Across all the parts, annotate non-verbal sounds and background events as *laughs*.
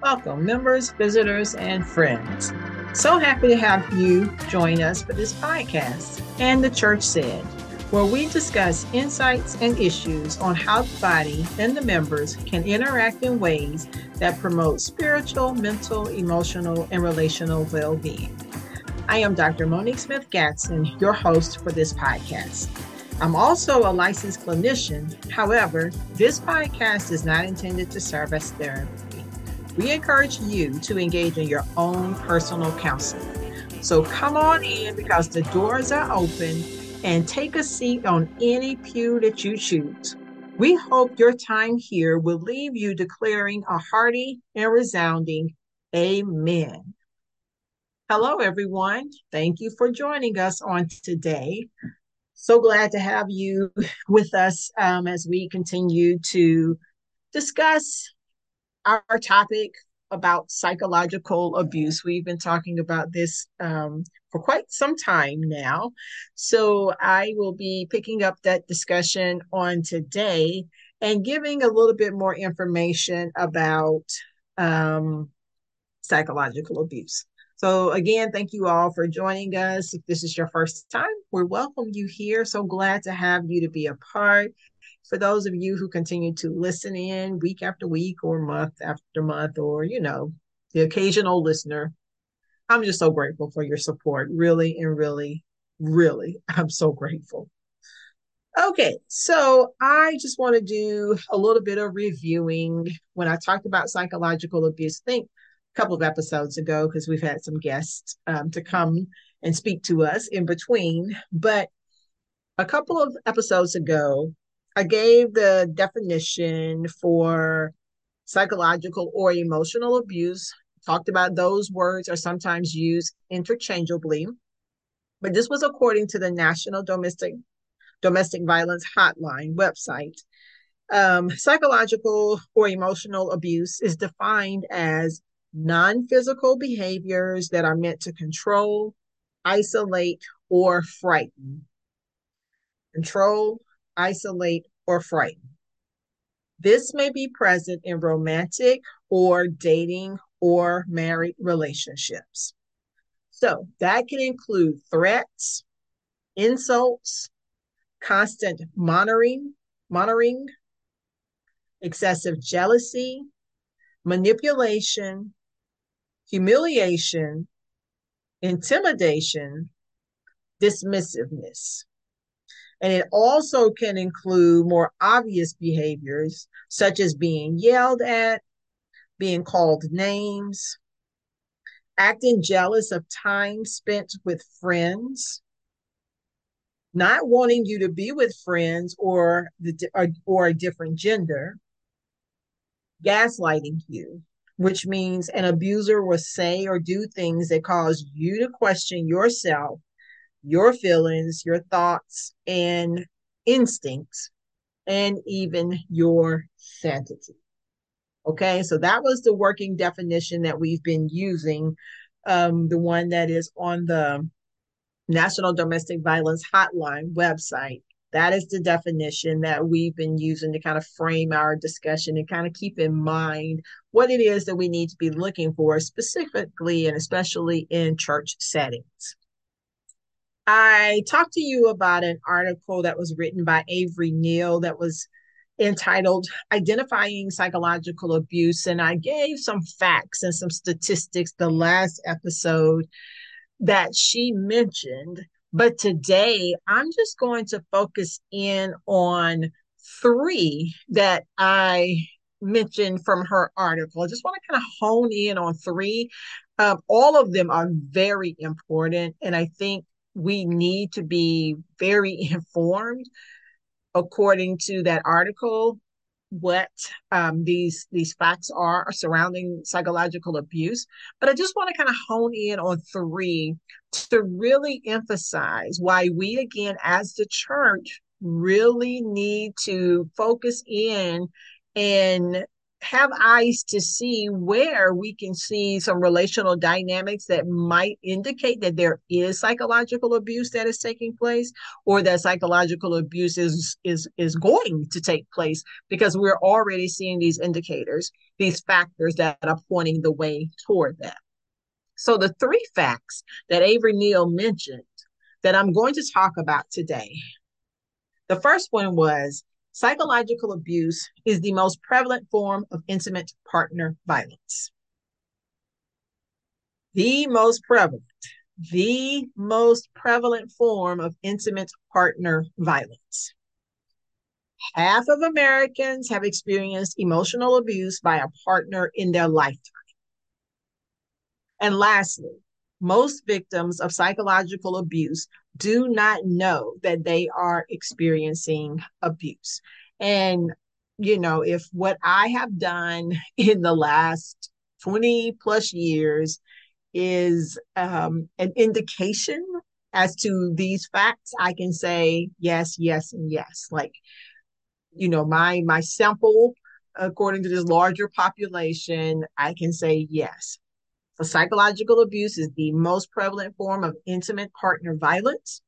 Welcome, members, visitors, and friends. So happy to have you join us for this podcast and the Church Said, where we discuss insights and issues on how the body and the members can interact in ways that promote spiritual, mental, emotional, and relational well being. I am Dr. Monique Smith Gadson, your host for this podcast. I'm also a licensed clinician. However, this podcast is not intended to serve as therapy. We encourage you to engage in your own personal counseling. So come on in because the doors are open and take a seat on any pew that you choose. We hope your time here will leave you declaring a hearty and resounding Amen. Hello, everyone. Thank you for joining us on today so glad to have you *laughs* with us um, as we continue to discuss our, topic about psychological abuse. We've been talking about this um, for quite some time now. So I will be picking up that discussion on today and giving a little bit more information about um, psychological abuse. So, again, thank you all for joining us. If this is your first time, we welcome you here. So glad to have you to be a part. For those of you who continue to listen in week after week or month after month, or, you know, the occasional listener, I'm just so grateful for your support. Really and really, really, *laughs* I'm so grateful. Okay, so I just want to do a little bit of reviewing. When I talked about psychological abuse, think couple of episodes ago because we've had some guests um, to come and speak to us in between. But a couple of episodes ago, I gave the definition for psychological or emotional abuse. Talked about those words are sometimes used interchangeably, but this was according to the National Domestic Domestic Violence Hotline website. Um, psychological or emotional abuse is defined as non physical behaviors that are meant to control, isolate, or frighten. Control, isolate, or frighten. This may be present in romantic or dating or married relationships. So that can include threats, insults, constant monitoring, monitoring, excessive jealousy, manipulation, humiliation, intimidation, dismissiveness. And it also can include more obvious behaviors, such as being yelled at, being called names, acting jealous of time spent with friends, not wanting you to be with friends or the or, or a different gender, gaslighting you, which means an abuser will say or do things that cause you to question yourself, your feelings, your thoughts, and instincts, and even your sanity. Okay, so that was the working definition that we've been using, um, the one that is on the National Domestic Violence Hotline website that is the definition that we've been using to kind of frame our discussion and kind of keep in mind what it is that we need to be looking for specifically and especially in church settings. I talked to you about an article that was written by Avery Neal that was entitled Identifying Psychological Abuse. And I gave some facts and some statistics the last episode that she mentioned but today, I'm just going to focus in on three that I mentioned from her article. I just want to kind of hone in on three. Um, all of them are very important, and I think we need to be very *laughs* informed according to that article what um, these these facts are surrounding psychological abuse but i just want to kind of hone in on three to really emphasize why we again as the church really need to focus in and have eyes to see where we can see some relational dynamics that might indicate that there is psychological abuse that is taking place or that psychological abuse is is is going to take place because we're already seeing these indicators these factors that are pointing the way toward that. So the three facts that avery neal mentioned that i'm going to talk about today the first one was Psychological abuse is the most prevalent form of intimate partner violence. The most prevalent, the most prevalent form of intimate partner violence. Half of Americans have experienced emotional abuse by a partner in their lifetime. And lastly, most victims of psychological abuse do not know that they are experiencing abuse. And, you know, if what I have done *laughs* in the last 20 plus years is um, an indication as to these facts, I can say yes, yes, and yes. Like, you know, my my sample according to this larger population, I can say yes. So psychological abuse is the most prevalent form of intimate partner violence.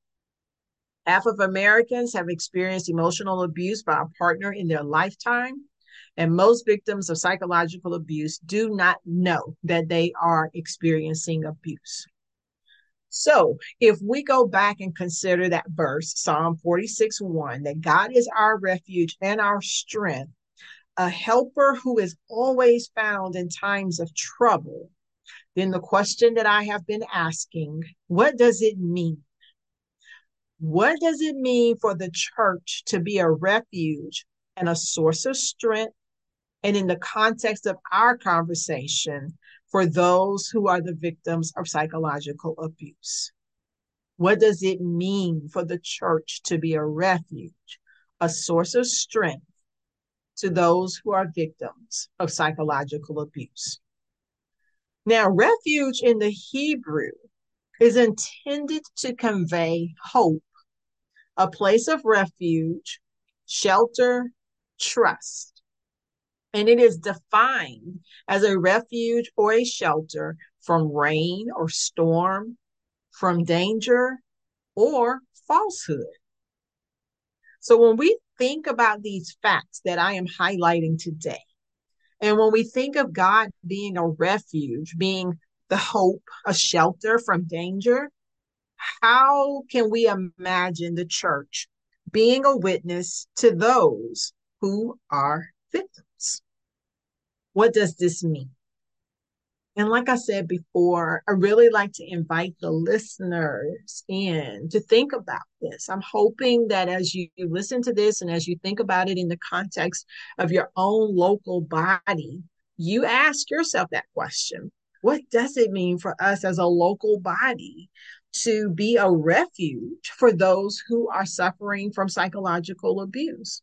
Half of Americans have experienced emotional abuse by a partner in their lifetime. And most victims of psychological abuse do not know that they are experiencing abuse. So, if we go back and consider that verse, Psalm 46 1, that God is our refuge and our strength, a helper who is always found in times of trouble, then the question that I have been asking what does it mean? What does it mean for the church to be a refuge and a source of strength? And in the context of our conversation, for those who are the victims of psychological abuse. What does it mean for the church to be a refuge, a source of strength to those who are victims of psychological abuse? Now, refuge in the Hebrew is intended to convey hope a place of refuge, shelter, trust. And it is defined as a refuge or a shelter from rain or storm, from danger or falsehood. So when we think about these facts that I am highlighting today, and when we think of God being a refuge, being the hope, a shelter from danger, how can we imagine the church being a witness to those who are victims? What does this mean? And like I said before, I really like to invite the listeners in to think about this. I'm hoping that as you, listen to this and as you think about it in the context of your own local body, you ask yourself that question What does it mean for us as a local body to be a refuge for those who are suffering from psychological abuse.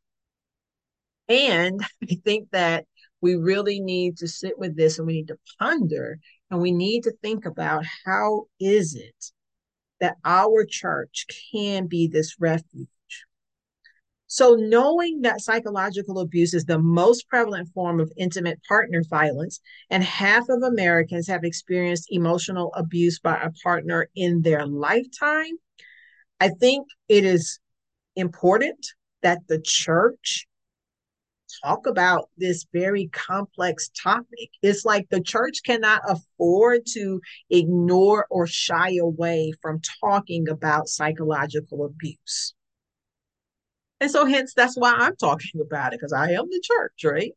And *laughs* I think that we really need to sit with this and we need to ponder and we need to think about how is it that our church can be this refuge. So, knowing that psychological abuse is the most prevalent form of intimate partner violence, and half of Americans have experienced emotional abuse by a partner in their lifetime, I think it is important that the church talk about this very complex topic. It's like the church cannot afford to ignore or shy away from talking about psychological abuse. And so, hence, that's why I'm talking about it because I am the church, right?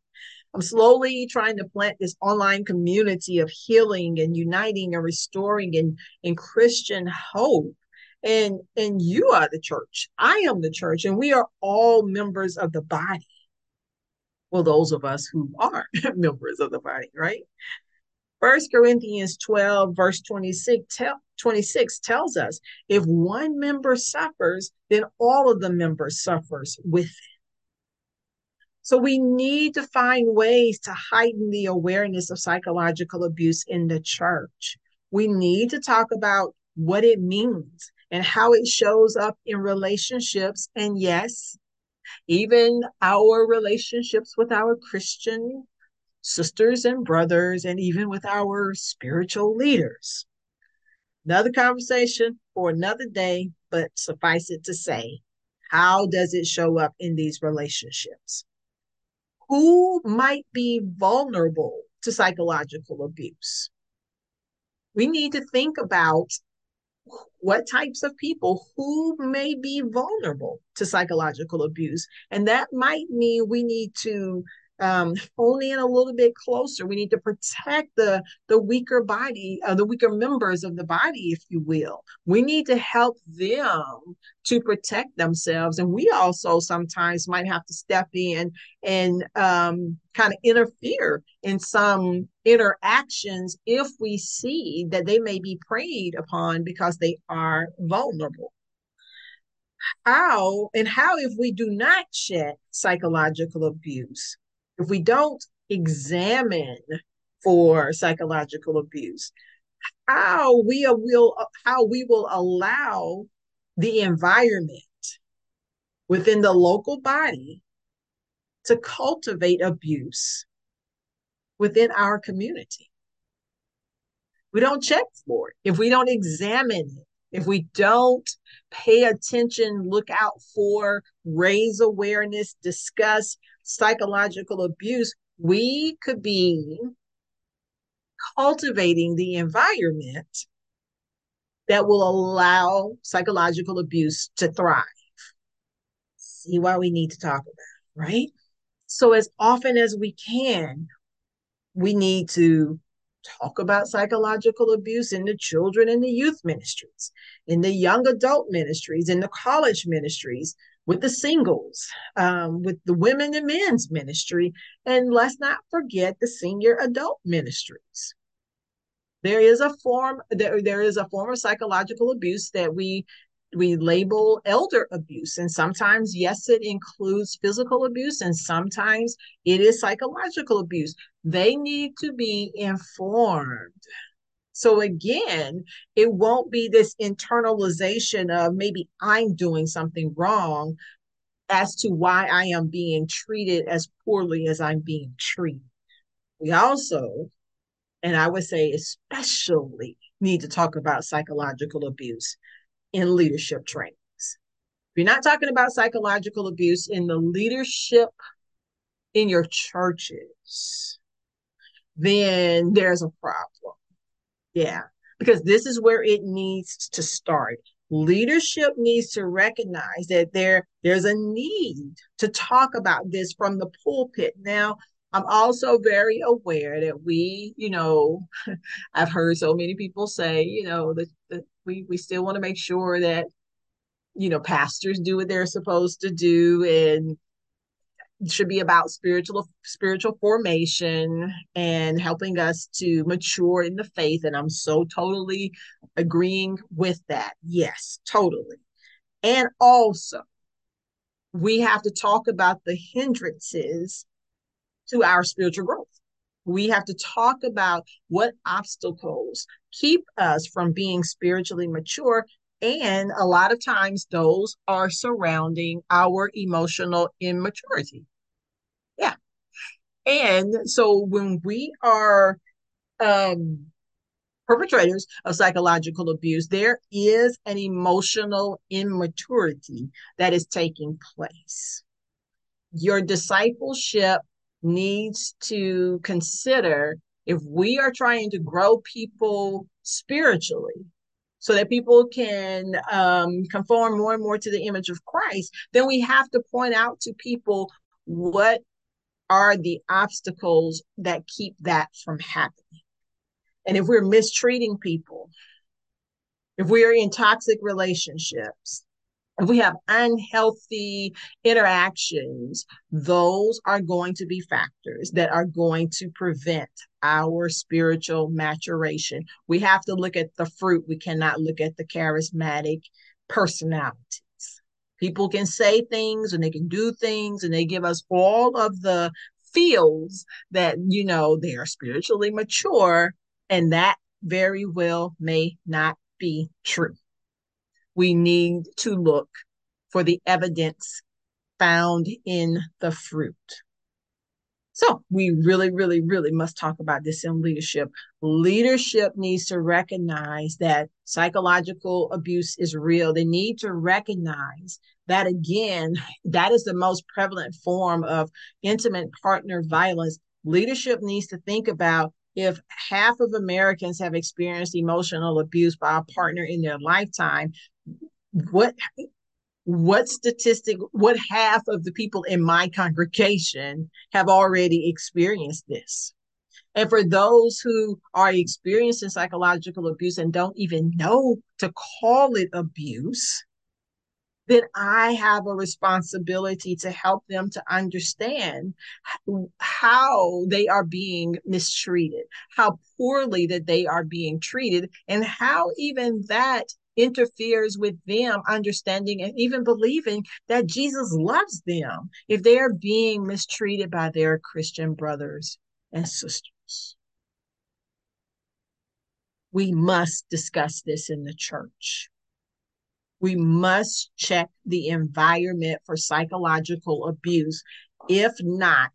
I'm slowly trying to plant this online community of healing and uniting and restoring and, and Christian hope. And and you are the church. I am the church, and we are all members of the body. Well, those of us who are *laughs* members of the body, right? First Corinthians 12, verse 26, tell, 26 tells us if one member suffers, then all of the members suffers with it. So we need to find ways to heighten the awareness of psychological abuse in the church. We need to talk about what it means and how it shows up in relationships. And yes, even our relationships with our Christian sisters and brothers, and even with our spiritual leaders. Another conversation for another day, but suffice it to say, how does it show up in these relationships? Who might be vulnerable to psychological abuse? We need to think about what types of people who may be vulnerable to psychological abuse. And that might mean we need to um, hone in a little bit closer. We need to protect the the weaker body, uh, the weaker members of the body, if you will. We need to help them to protect themselves, and we also sometimes might have to step in and um, kind of interfere in some interactions if we see that they may be preyed upon because they are vulnerable how and how if we do not check psychological abuse if we don't examine for psychological abuse, how we will how we will allow the environment within the local body to cultivate abuse within our community. We don't check for it. If we don't examine it, if we don't pay attention, look out for, raise awareness, discuss, psychological abuse, we could be cultivating the environment that will allow psychological abuse to thrive. See why we need to talk about it, right? So, as often as we can, we need to talk about psychological abuse in the children and the youth ministries, in the young adult ministries, in the college ministries, with the singles, um, with the women and men's ministry, and let's not forget the senior adult ministries. There is a form there, there is a form of psychological abuse that we we label elder abuse and sometimes yes it includes physical abuse and sometimes it is psychological abuse. They need to be informed. So again, it won't be this internalization of maybe I'm doing something wrong as to why I am being treated as poorly as I'm being treated. We also, and I would say especially, need to talk about psychological abuse in leadership trainings. If you're not talking about psychological abuse in the leadership in your churches, then there's a problem. Yeah, because this is where it needs to start. Leadership needs to recognize that there there's a need to talk about this from the pulpit. Now, I'm also very aware that we, you know, *laughs* I've heard so many people say, you know, that, that we we still want to make sure that you know pastors do what they're supposed to do and should be about spiritual spiritual formation and helping us to mature in the faith and i'm so totally agreeing with that. Yes totally. And also we have to talk about the hindrances to our spiritual growth we have to talk about what obstacles keep us from being spiritually mature and a lot of times those are surrounding our emotional immaturity. Yeah. And so when we are um, perpetrators of psychological abuse, there is an emotional immaturity that is taking place. Your discipleship needs to consider if we are trying to grow people spiritually, so that people can um, conform more and more to the image of Christ, then we have to point out to people what are the obstacles that keep that from happening. And if we're mistreating people, if we are in toxic relationships, if we have unhealthy interactions, those are going to be factors that are going to prevent our spiritual maturation. We have to look at the fruit. We cannot look at the charismatic personalities. People can say things and they can do things and they give us all of the feels that, you know, they are spiritually mature. And that very well may not be true we need to look for the evidence found in the fruit. So we really, really, really must talk about this in leadership. Leadership needs to recognize that psychological abuse is real. They need to recognize that again, that is the most prevalent form of intimate partner violence. Leadership needs to think about if half of Americans have experienced emotional abuse by a partner in their lifetime, what what statistic, what half of the people in my congregation have already experienced this? And for those who are experiencing psychological abuse and don't even know to call it abuse, then I have a responsibility to help them to understand how they are being mistreated, how poorly that they are being treated, and how even that interferes with them understanding and even believing that Jesus loves them if they are being mistreated by their Christian brothers and sisters. We must discuss this in the church. We must check the environment for psychological abuse. If not,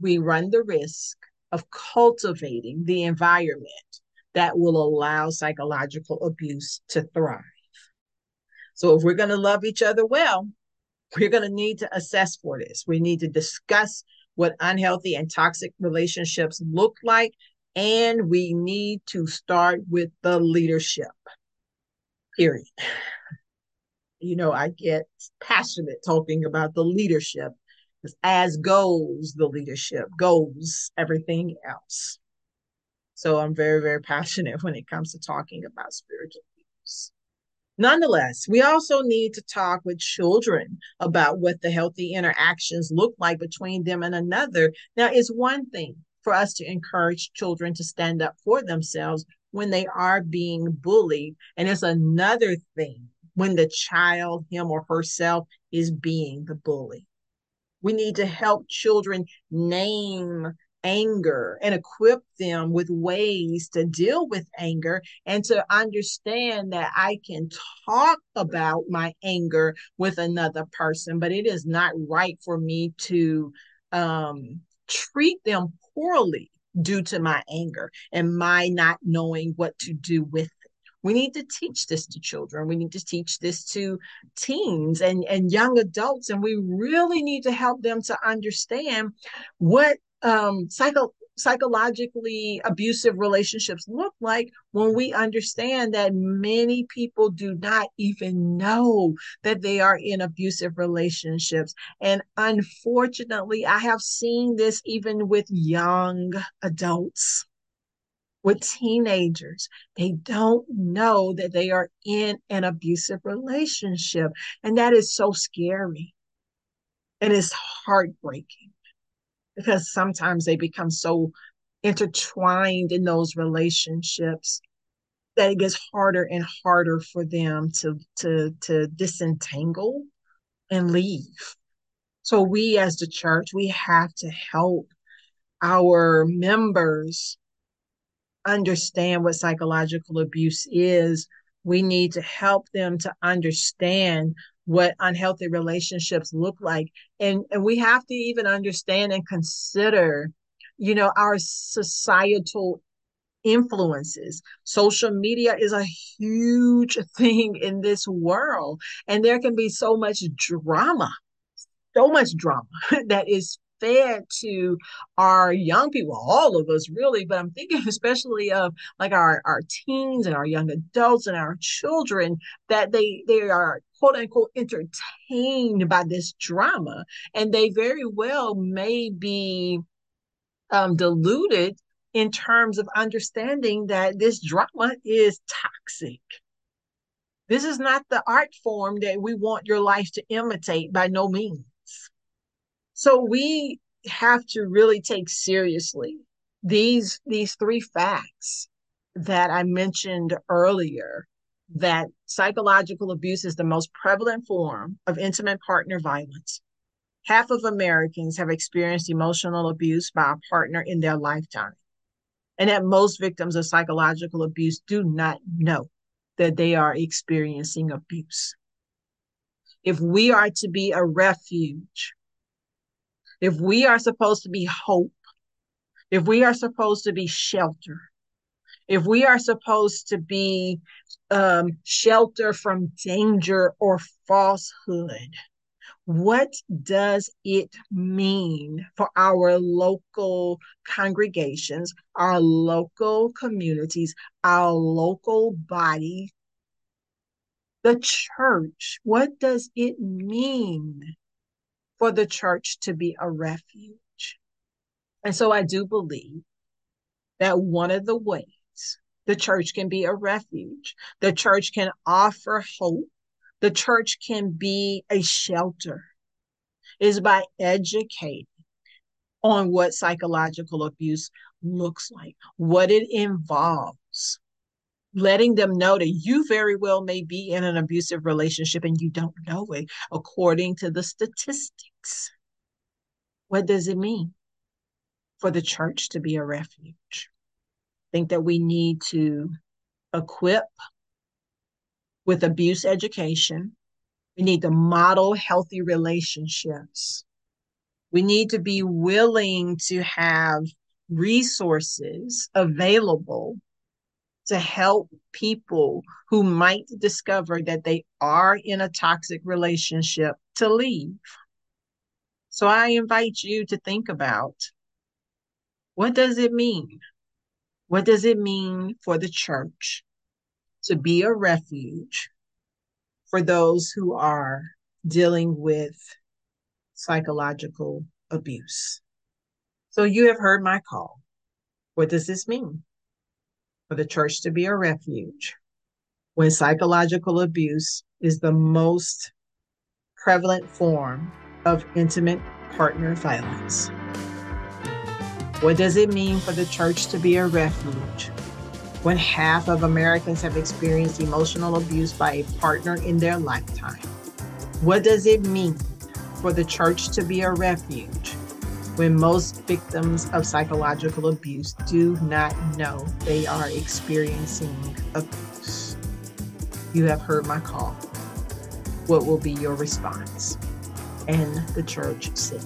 we run the risk of cultivating the environment that will allow psychological abuse to thrive. So, if we're going to love each other well, we're going to need to assess for this. We need to discuss what unhealthy and toxic relationships look like, and we need to start with the leadership. Period. *sighs* You know, I get passionate talking about the leadership. As goes the leadership, goes everything else. So I'm very, very passionate when it comes to talking about spiritual abuse. Nonetheless, we also need to talk with children about what the healthy interactions look like between them and another. Now, it's one thing for us to encourage children to stand up for themselves when they are being bullied, and it's another thing when the child, him or herself, is being the bully. We need to help children name anger and equip them with ways to deal with anger and to understand that I can talk about my anger with another person, but it is not right for me to um, treat them poorly due to my anger and my not knowing what to do with it. We need to teach this to children. We need to teach this to teens and, and young adults. And we really need to help them to understand what um, psycho psychologically abusive relationships look like when we understand that many people do not even know that they are in abusive relationships. And unfortunately, I have seen this even with young adults, with teenagers. They don't know that they are in an abusive relationship. And that is so scary. And it's heartbreaking because sometimes they become so intertwined in those relationships that it gets harder and harder for them to to to disentangle and leave. So we as the church we have to help our members understand what psychological abuse is. We need to help them to understand what unhealthy relationships look like. And and we have to even understand and consider you know our societal influences. Social media is a huge *laughs* thing in this world and there can be so much drama so much drama *laughs* that is fed to our young people, all of us really, but I'm thinking *laughs* especially of like our, our teens and our young adults and our children that they they are quote unquote entertained by this drama and they very well may be um, deluded in terms of understanding that this drama is toxic. This is not the art form that we want your life to imitate by no means. So we have to really take seriously these these three facts that I mentioned earlier that psychological abuse is the most prevalent form of intimate partner violence. Half of Americans have experienced emotional abuse by a partner in their lifetime. And that most victims of psychological abuse do not know that they are experiencing abuse. If we are to be a refuge if we are supposed to be hope, if we are supposed to be shelter, if we are supposed to be um, shelter from danger or falsehood, what does it mean for our local congregations, our local communities, our local body, the church? What does it mean for the church to be a refuge? And so I do believe that one of the ways the church can be a refuge, the church can offer hope the church can be a shelter is by educating on what psychological abuse looks like, what it involves, letting them know that you very well may be in an abusive relationship and you don't know it according to the statistics. What does it mean for the church to be a refuge? I think that we need to equip with abuse education. We need to model healthy relationships. We need to be willing to have resources available to help people who might discover that they are in a toxic relationship to leave. So I invite you to think about what does it mean? What does it mean for the church to be a refuge for those who are dealing with psychological abuse. So you have heard my call. What does this mean? For the church to be a refuge when psychological abuse is the most prevalent form of intimate partner violence. What does it mean for the church to be a refuge when half of Americans have experienced emotional abuse by a partner in their lifetime. What does it mean for the church to be a refuge when most victims of psychological abuse do not know they are experiencing abuse? You have heard my call. What will be your response? And the church said.